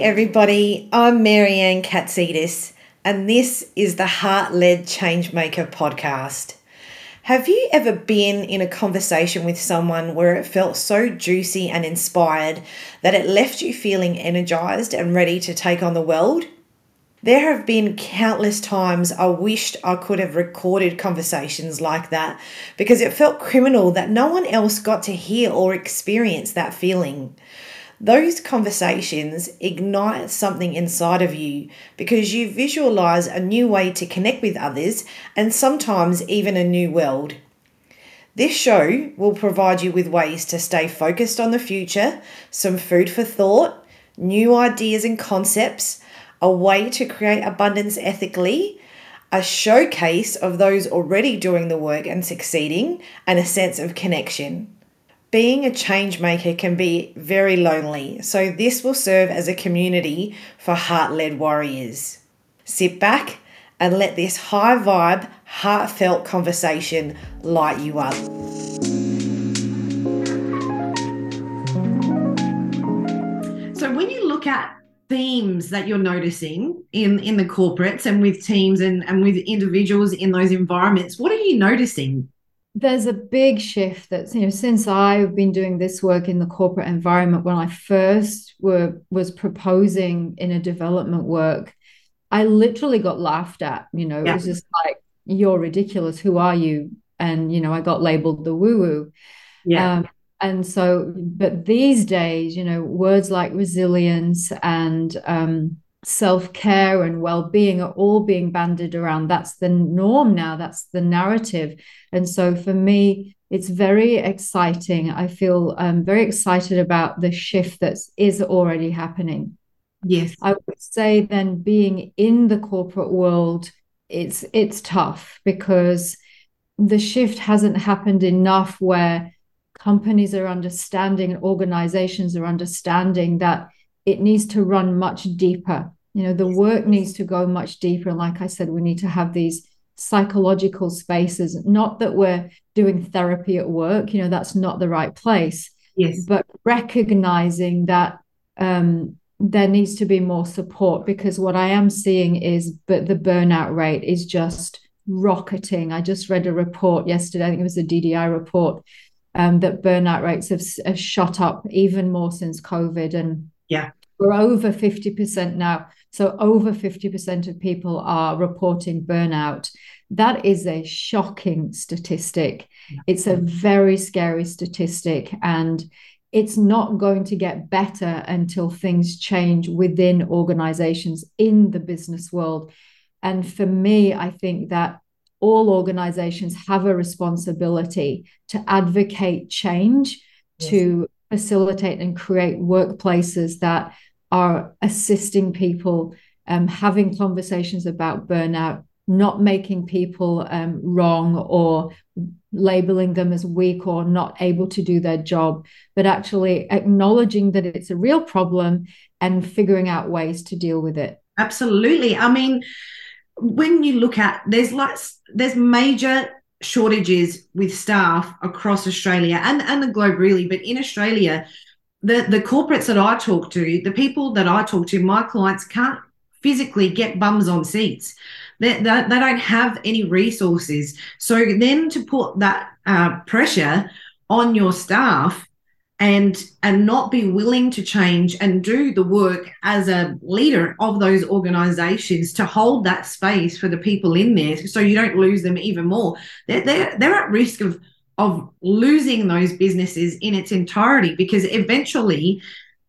Everybody, I'm Maryanne Katsidis, and this is the Heart Led Changemaker podcast. Have you ever been in a conversation with someone where it felt so juicy and inspired that it left you feeling energized and ready to take on the world? There have been countless times I wished I could have recorded conversations like that because it felt criminal that no one else got to hear or experience that feeling. Those conversations ignite something inside of you because you visualize a new way to connect with others and sometimes even a new world. This show will provide you with ways to stay focused on the future, some food for thought, new ideas and concepts, a way to create abundance ethically, a showcase of those already doing the work and succeeding, and a sense of connection. Being a change maker can be very lonely, so this will serve as a community for heart led warriors. Sit back and let this high vibe, heartfelt conversation light you up. So, when you look at themes that you're noticing in in the corporates and with teams and, and with individuals in those environments, what are you noticing? There's a big shift that you know since I've been doing this work in the corporate environment when I first were was proposing in a development work I literally got laughed at you know yeah. it was just like you're ridiculous. Who are you? And you know I got labeled the woo woo yeah. Um, and so but these days you know words like resilience and um, self-care and well-being are all being bandied around. That's the norm now. That's the narrative. And so for me it's very exciting. I feel um, very excited about the shift that is already happening. Yes. I would say then being in the corporate world it's it's tough because the shift hasn't happened enough where companies are understanding and organizations are understanding that it needs to run much deeper. You know, the work needs to go much deeper. And like I said, we need to have these psychological spaces. Not that we're doing therapy at work, you know, that's not the right place. Yes. But recognizing that um, there needs to be more support because what I am seeing is but the burnout rate is just rocketing. I just read a report yesterday, I think it was a DDI report, um, that burnout rates have, have shot up even more since COVID. And yeah, we're over 50% now. So, over 50% of people are reporting burnout. That is a shocking statistic. It's a very scary statistic. And it's not going to get better until things change within organizations in the business world. And for me, I think that all organizations have a responsibility to advocate change, yes. to facilitate and create workplaces that are assisting people um, having conversations about burnout, not making people um, wrong or labeling them as weak or not able to do their job, but actually acknowledging that it's a real problem and figuring out ways to deal with it. Absolutely. I mean, when you look at there's lots there's major shortages with staff across Australia and, and the globe really, but in Australia, the the corporates that I talk to, the people that I talk to, my clients can't physically get bums on seats. They, they, they don't have any resources. So then to put that uh, pressure on your staff and and not be willing to change and do the work as a leader of those organizations to hold that space for the people in there so you don't lose them even more they're, they're, they're at risk of of losing those businesses in its entirety because eventually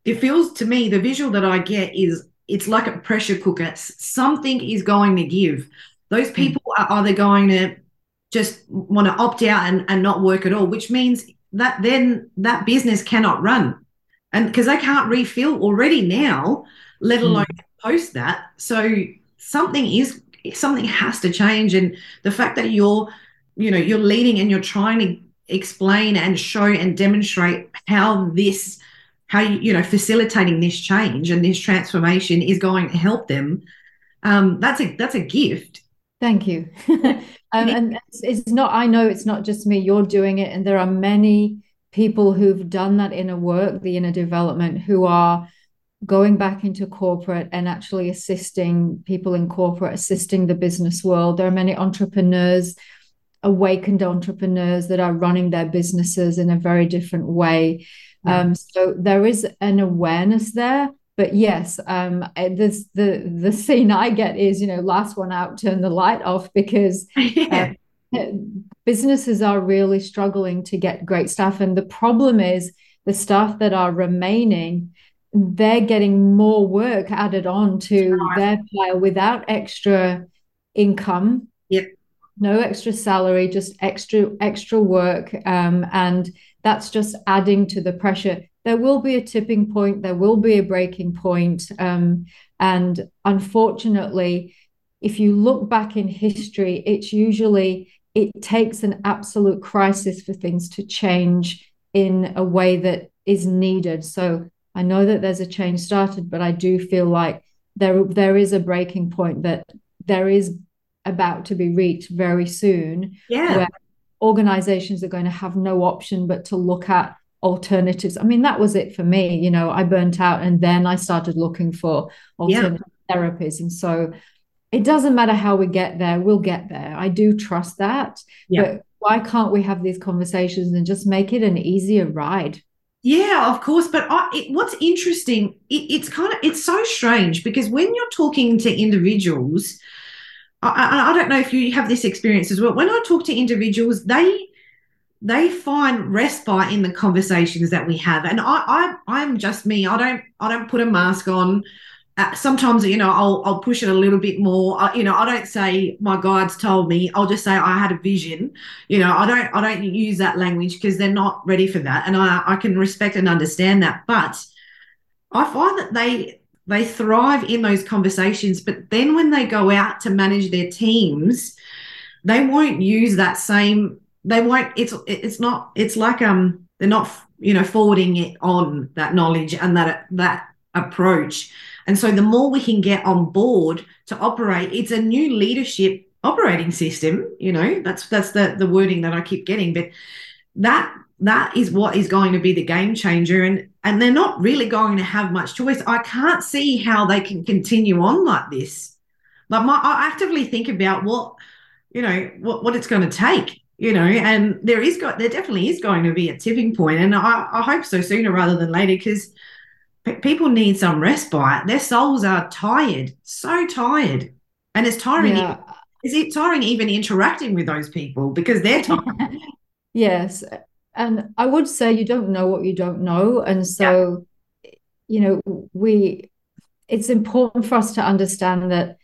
it feels to me the visual that I get is it's like a pressure cooker. Something is going to give. Those hmm. people are either going to just want to opt out and, and not work at all, which means that then that business cannot run. And because they can't refill already now, let hmm. alone mm. post that. So something is something has to change. And the fact that you're you know you're leading and you're trying to explain and show and demonstrate how this how you you know facilitating this change and this transformation is going to help them. Um, that's a that's a gift. Thank you. Um, and it's, it's not i know it's not just me you're doing it and there are many people who've done that inner work the inner development who are going back into corporate and actually assisting people in corporate, assisting the business world. There are many entrepreneurs, awakened entrepreneurs that are running their businesses in a very different way. Yeah. Um, so there is an awareness there. But yes, um, this the the scene I get is you know last one out, turn the light off because yeah. uh, businesses are really struggling to get great staff, and the problem is the staff that are remaining they're getting more work added on to their pile without extra income. Yep. No extra salary, just extra extra work, um, and that's just adding to the pressure. There will be a tipping point. There will be a breaking point, um, and unfortunately, if you look back in history, it's usually it takes an absolute crisis for things to change in a way that is needed. So I know that there's a change started, but I do feel like there there is a breaking point that there is about to be reached very soon. Yeah. Where organizations are going to have no option but to look at alternatives. I mean, that was it for me. You know, I burnt out and then I started looking for alternative yeah. therapies. And so it doesn't matter how we get there, we'll get there. I do trust that. Yeah. But why can't we have these conversations and just make it an easier ride? Yeah, of course. But I, it, what's interesting, it, it's kind of it's so strange because when you're talking to individuals, I, I, don't know if you have this experience as well. When I talk to individuals, they they find respite in the conversations that we have, and I, I I'm just me. I don't I don't put a mask on uh, sometimes you know I'll I'll push it a little bit more. I, you know, I don't say my guides told me. I'll just say I had a vision. You know, I don't I don't use that language because they're not ready for that, and I I can respect and understand that. But I find that they they thrive in those conversations, but then when they go out to manage their teams, they won't use that same. They won't. It's it's not. It's like um they're not you know forwarding it on that knowledge and that that approach and so the more we can get on board to operate, it's a new leadership operating system. You know, that's that's the the wording that I keep getting. But that that is what is going to be the game changer. And and they're not really going to have much choice. I can't see how they can continue on like this. Like my, I actively think about what you know what, what it's going to take you know and there is got there definitely is going to be a tipping point and i, I hope so sooner rather than later because people need some respite. Their souls are tired, so tired, and it's tiring. Yeah. Is it tiring even interacting with those people because they're tired? Yes, and I would say you don't know what you don't know, and so yeah. you know we. It's important for us to understand that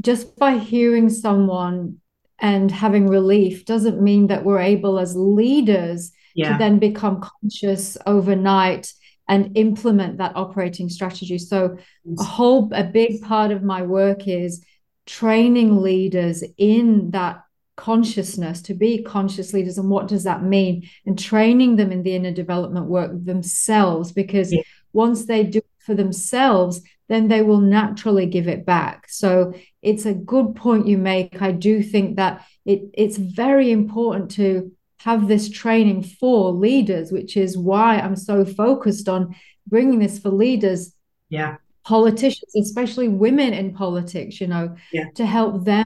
just by hearing someone and having relief doesn't mean that we're able as leaders yeah. to then become conscious overnight and implement that operating strategy. So a whole a big part of my work is training leaders in that consciousness to be conscious leaders and what does that mean and training them in the inner development work themselves because yeah. once they do it for themselves then they will naturally give it back so it's a good point you make i do think that it it's very important to have this training for leaders, which is why I'm so focused on bringing this for leaders. Yeah. Politicians, especially women in politics, you know, yeah. to help them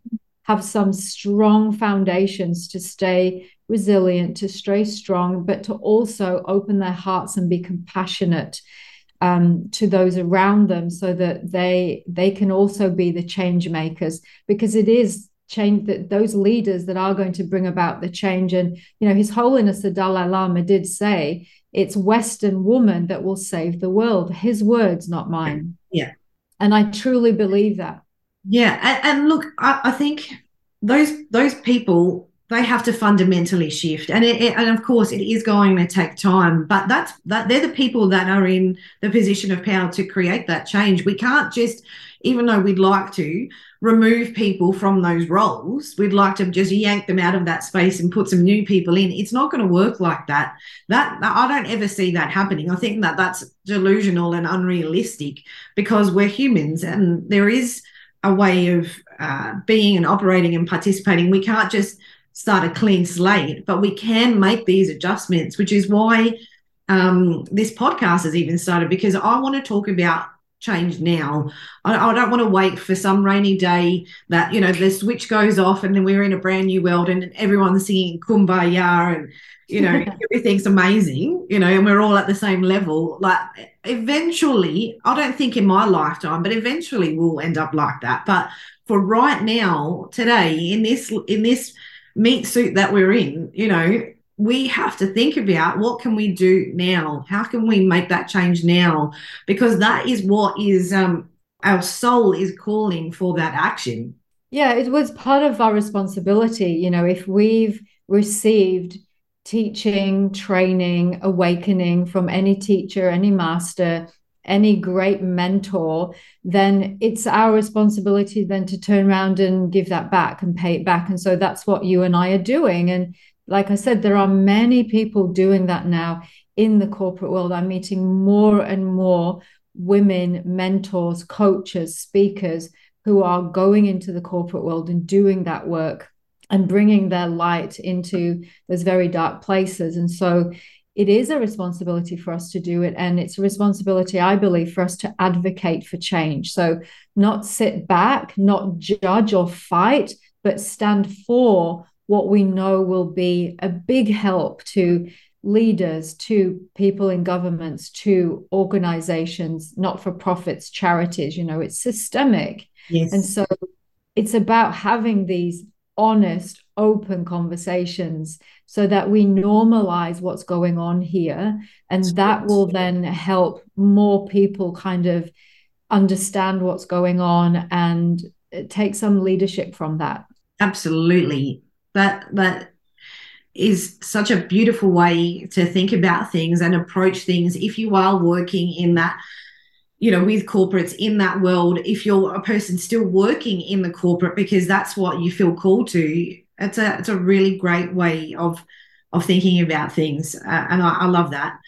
have some strong foundations to stay resilient, to stay strong, but to also open their hearts and be compassionate um, to those around them so that they they can also be the change makers. Because it is change that those leaders that are going to bring about the change. And you know his holiness the dalai lama did say it's western woman that will save the world. His words not mine. Yeah. And i truly believe that yeah and, and look I, I, think those those people they have to fundamentally shift and it, it, and of course it is going to take time but that's that they're the people that are in the position of power to create that change we can't just even though we'd like to remove people from those roles. We'd like to just yank them out of that space and put some new people in. It's not going to work like that. That I don't ever see that happening. I think that that's delusional and unrealistic because we're humans and there is a way of uh, being and operating and participating. We can't just start a clean slate, but we can make these adjustments, which is why um, this podcast has even started because I want to talk about change now. I, I, don't want to wait for some rainy day that, you know, the switch goes off and then we're in a brand new world and everyone's singing kumbaya and, you know, everything's amazing, you know, and we're all at the same level. Like eventually, I don't think in my lifetime, but eventually we'll end up like that. But for right now, today, in this in this meat suit that we're in, you know, we have to think about what can we do now? How can we make that change now? Because that is what is um our soul is calling for that action. Yeah it was part of our responsibility you know if we've received teaching training awakening from any teacher any master any great mentor then it's our responsibility then to turn around and give that back and pay it back. And so that's what you and i are doing. And like I said, there are many people doing that now in the corporate world. I'm meeting more and more women, mentors, coaches, speakers who are going into the corporate world and doing that work and bringing their light into those very dark places. And so it is a responsibility for us to do it. And it's a responsibility, I believe, for us to advocate for change. So not sit back, not judge or fight, but stand for what we know will be a big help to leaders, to people in governments, to organizations, not for profits, charities. You know, it's systemic. Yes. And so it's about having these honest, open conversations so that we normalize what's going on here. And that will then help more people kind of understand what's going on and uh, take some leadership from that. Absolutely that that is such a beautiful way to think about things and approach things. If you are working in that you know with corporates in that world if you're a person still working in the corporate because that's what you feel called to it's a it's a really great way of of thinking about things. Uh, and I, I love that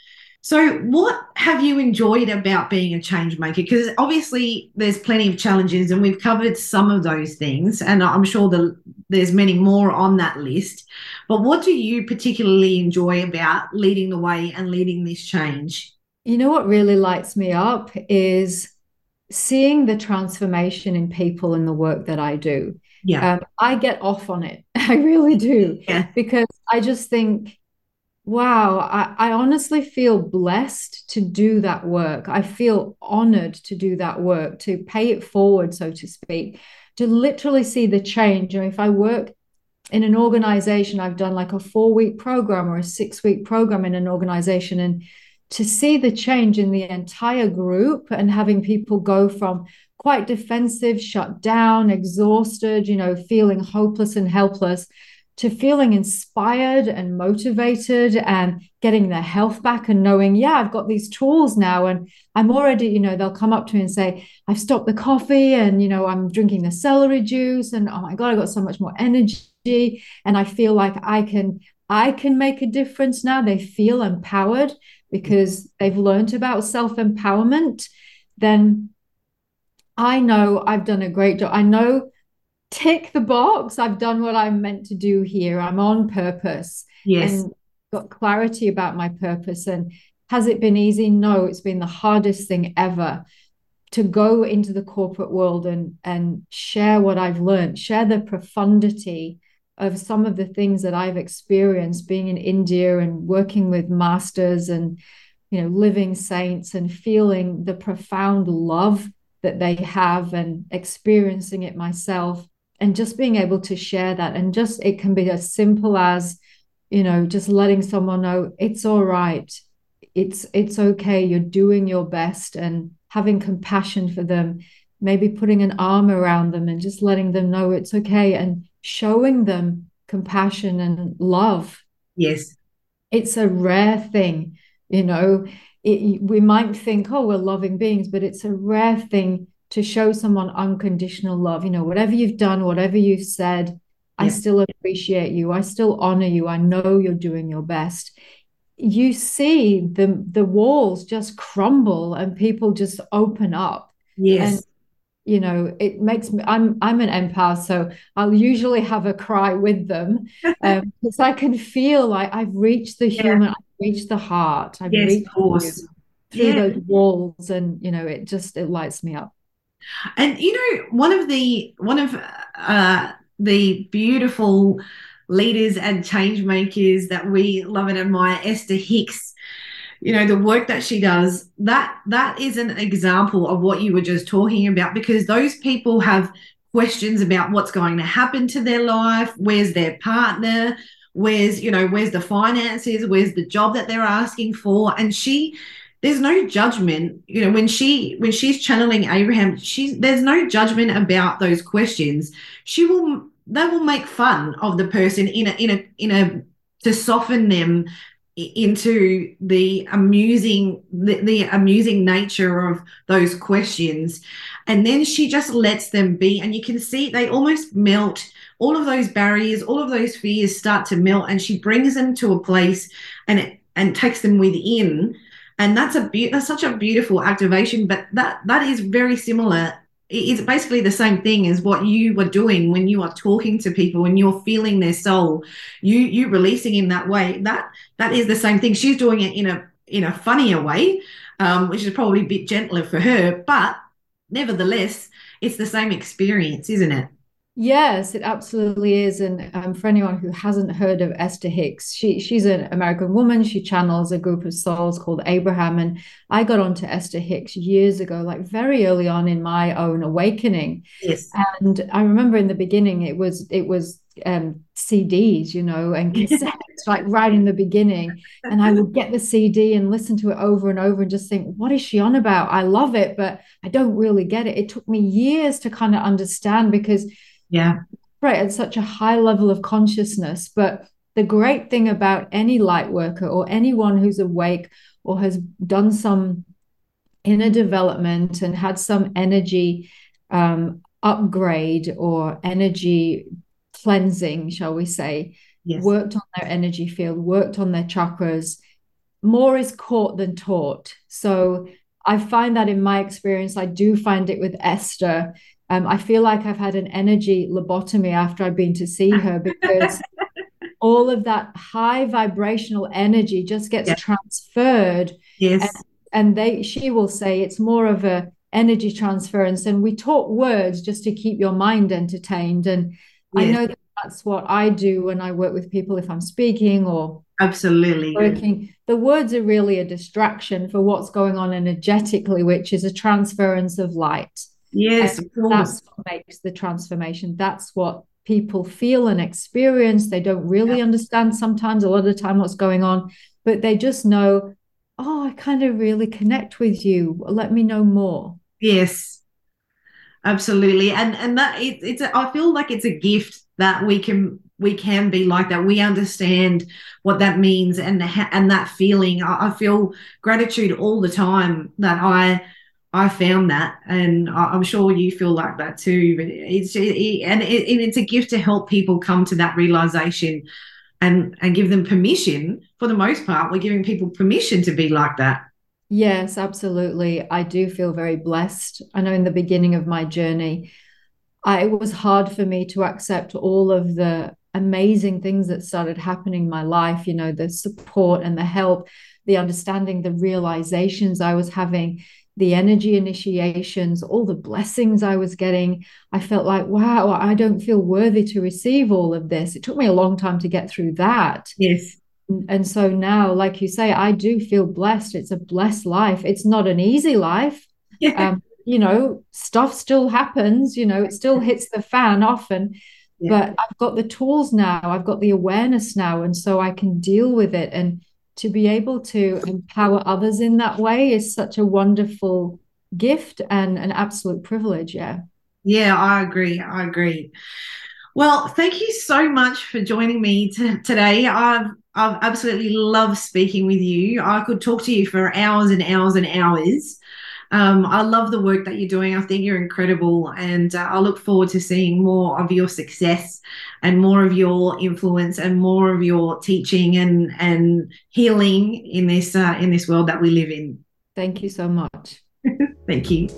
so, what have you enjoyed about being a change maker? Because obviously, there's plenty of challenges, and we've covered some of those things, and I'm sure the, there's many more on that list. But what do you particularly enjoy about leading the way and leading this change? You know what really lights me up is seeing the transformation in people in the work that I do. Yeah, um, I get off on it. I really do. Yeah, because I just think wow, I, I honestly feel blessed to do that work. I feel honored to do that work, to pay it forward, so to speak, to literally see the change. You know, if I work in an organization, I've done like a four week program or a six week program in an organization, and to see the change in the entire group and having people go from quite defensive, shut down, exhausted, you know, feeling hopeless and helpless to feeling inspired and motivated and getting their health back and knowing, yeah, I've got these tools now and I'm already, you know, they'll come up to me and say, I've stopped the coffee and, you know, I'm drinking the celery juice and oh my God, I got so much more energy. And I feel like I can, I can make a difference now. They feel empowered because they've learned about self-empowerment. Then I know I've done a great job. I know tick the box. I've done what I'm meant to do here. I'm on purpose. Yes. And got clarity about my purpose. And has it been easy? No, it's been the hardest thing ever to go into the corporate world and and share what I've learned, share the profundity of some of the things that I've experienced being in India and working with masters and you know living saints and feeling the profound love that they have and experiencing it myself and just being able to share that and just it can be as simple as you know just letting someone know it's all right. It's it's okay. You're doing your best and having compassion for them. Maybe putting an arm around them and just letting them know it's okay and showing them compassion and love. Yes. It's a rare thing you know. It, we might think oh we're loving beings but it's a rare thing to show someone unconditional love. You know, whatever you've done, whatever you've said, yeah. I still appreciate you. I still honor you. I know you're doing your best. You see the the walls just crumble and people just open up. Yes. And, you know, it makes me I'm I'm an empath, so I'll usually have a cry with them. Um, because I can feel like I've reached the yeah. human, I've reached the heart, I've yes, reached through yeah. those walls and you know it just it lights me up and you know one of the one of uh the beautiful leaders and change makers that we love and admire esther hicks you know the work that she does that that is an example of what you were just talking about because those people have questions about what's going to happen to their life where's their partner where's you know where's the finances where's the job that they're asking for. And she there's no judgment you know when she when she's channeling abraham she's there's no judgment about those questions. She will they will make fun of the person in a in a in a to soften them into the amusing the, the amusing nature of those questions. And then she just lets them be and you can see they almost melt. All of those barriers all of those fears start to melt and she brings them to a place and it and takes them within and that's a be- that's such a beautiful activation but that that is very similar. It's basically the same thing as what you were doing when you are talking to people and you're feeling their soul. You you releasing in that way that that is the same thing. She's doing it in a in a funnier way um, which is probably a bit gentler for her but nevertheless it's the same experience isn't it Yes, it absolutely is. And um, for anyone who hasn't heard of Esther Hicks, she she's an American woman. She channels a group of souls called Abraham. And I got onto Esther Hicks years ago, like very early on in my own awakening. Yes. And I remember in the beginning it was it was um, CDs, you know, and cassettes, like right in the beginning. And I would get the CD and listen to it over and over and just think, what is she on about? I love it, but I don't really get it. It took me years to kind of understand because yeah. Right. At such a high level of consciousness. But the great thing about any light worker or anyone who's awake or has done some inner development and had some energy um, upgrade or energy cleansing, shall we say, yes. worked on their energy field, worked on their chakras, more is caught than taught. So I find that in my experience, I do find it with Esther um, I feel like I've had an energy lobotomy after I've been to see her because all of that high vibrational energy just gets transferred. Yes. And, and they she will say it's more of a energy transference. And we talk words just to keep your mind entertained. And yes. I know that that's what I do when I work with people if I'm speaking or absolutely working. The words are really a distraction for what's going on energetically, which is a transference of light. Yes, that's what makes the transformation. That's what people feel and experience. They don't really yeah. understand sometimes, a lot of the time, what's going on, but they just know, oh, I kind of really connect with you. Let me know more. Yes, absolutely. And and that it, it's a, I feel like it's a gift that we can we can be like that. We understand what that means and the, and that feeling. I, I feel gratitude all the time that I I found that, and I'm sure you feel like that too. But it's it, and it, it's a gift to help people come to that realization, and and give them permission. For the most part, we're giving people permission to be like that. Yes, absolutely. I do feel very blessed. I know in the beginning of my journey, I, it was hard for me to accept all of the amazing things that started happening in my life. You know, the support and the help, the understanding, the realizations I was having the energy initiations, all the blessings I was getting, I felt like, wow, I don't feel worthy to receive all of this. It took me a long time to get through that. Yes. And so now, like you say, I do feel blessed. It's a blessed life. It's not an easy life. Yeah. Um, you know, stuff still happens, you know, it still hits the fan often. Yeah. But I've got the tools now, I've got the awareness now. And so I can deal with it. And to be able to empower others in that way is such a wonderful gift and an absolute privilege. Yeah. Yeah, I agree. I agree. Well, thank you so much for joining me t- today. I've I've absolutely loved speaking with you. I could talk to you for hours and hours and hours. Um, I love the work that you're doing. I think you're incredible, and uh, I look forward to seeing more of your success and more of your influence and more of your teaching and and healing in this uh, in this world that we live in. Thank you so much. Thank you.